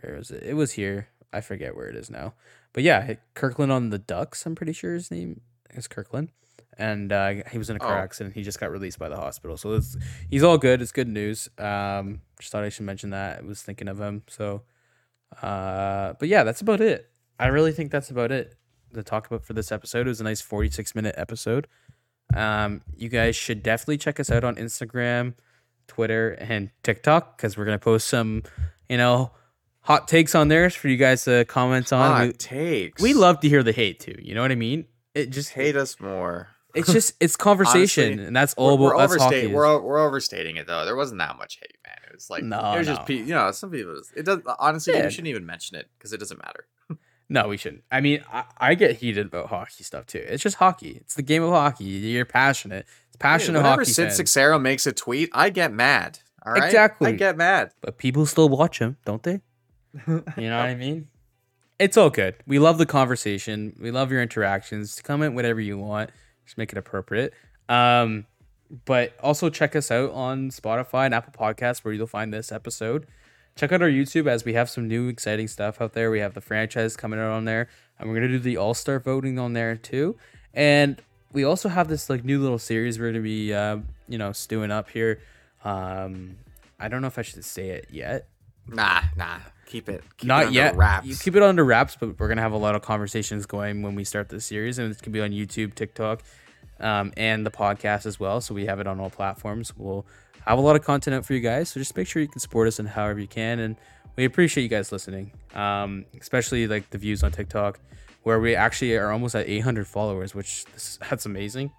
where was it? It was here. I forget where it is now. But yeah, Kirkland on the Ducks. I'm pretty sure his name is Kirkland, and uh, he was in a car Oh. accident. He just got released by the hospital, so it's he's all good. It's good news. Um, just thought I should mention that. I was thinking of him. So, uh, but yeah, that's about it. I really think that's about it to talk about for this episode. It was a nice 46 minute episode. Um, you guys should definitely check us out on Instagram, Twitter, and TikTok because we're gonna post some, you know, hot takes on there for you guys to comment on. Hot We, takes. we love to hear the hate too. You know what I mean? It just hate us more. It's just it's conversation, Honestly, and that's We're, all. we're, that's overstating. We're, we're overstating it though. There wasn't that much hate, man. It was like No, it was just no. pe- you know some people. It does honestly. Yeah. You shouldn't even mention it because it doesn't matter. No, we shouldn't. I mean, I, I get heated about hockey stuff too. It's just hockey. It's the game of hockey. You're passionate. It's passionate Whenever hockey Sid fans. Sixero makes a tweet, I get mad. All right, Exactly. I get mad. but people still watch him, don't they? You know what I mean? It's all good. We love the conversation. We love your interactions. Comment whatever you want. Just make it appropriate. Um, but also check us out on Spotify and Apple Podcasts where you'll find this episode. Check out our YouTube as we have some new exciting stuff out there. We have the franchise coming out on there, and we're gonna do the All Star voting on there too. And we also have this like new little series we're gonna be, uh, you know, stewing up here. Um, I don't know if I should say it yet, Nah, nah. Keep it. Keep it not under yet. Wraps. You keep it under wraps, but we're gonna have a lot of conversations going when we start this series, and it's gonna be on YouTube, TikTok, um, and the podcast as well. So we have it on all platforms. We'll have a lot of content out for you guys. So just make sure you can support us in however you can, and we appreciate you guys listening. Um, especially like the views on TikTok, where we actually are almost at 800 followers, which this, that's amazing.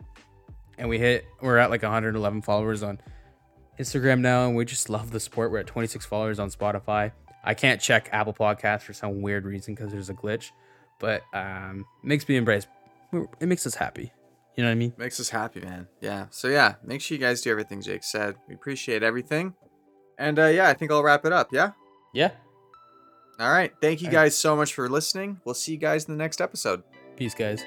And we hit we're at like 111 followers on Instagram now, and we just love the support. We're at 26 followers on Spotify. I can't check Apple Podcasts for some weird reason because there's a glitch, but um, makes me embrace. It makes us happy. You know what I mean? Makes us happy, man. Yeah. So yeah, make sure you guys do everything Jake said. We appreciate everything. And uh, yeah, I think I'll wrap it up. Yeah. Yeah. All right. Thank you All right. guys so much for listening. We'll see you guys in the next episode. Peace, guys.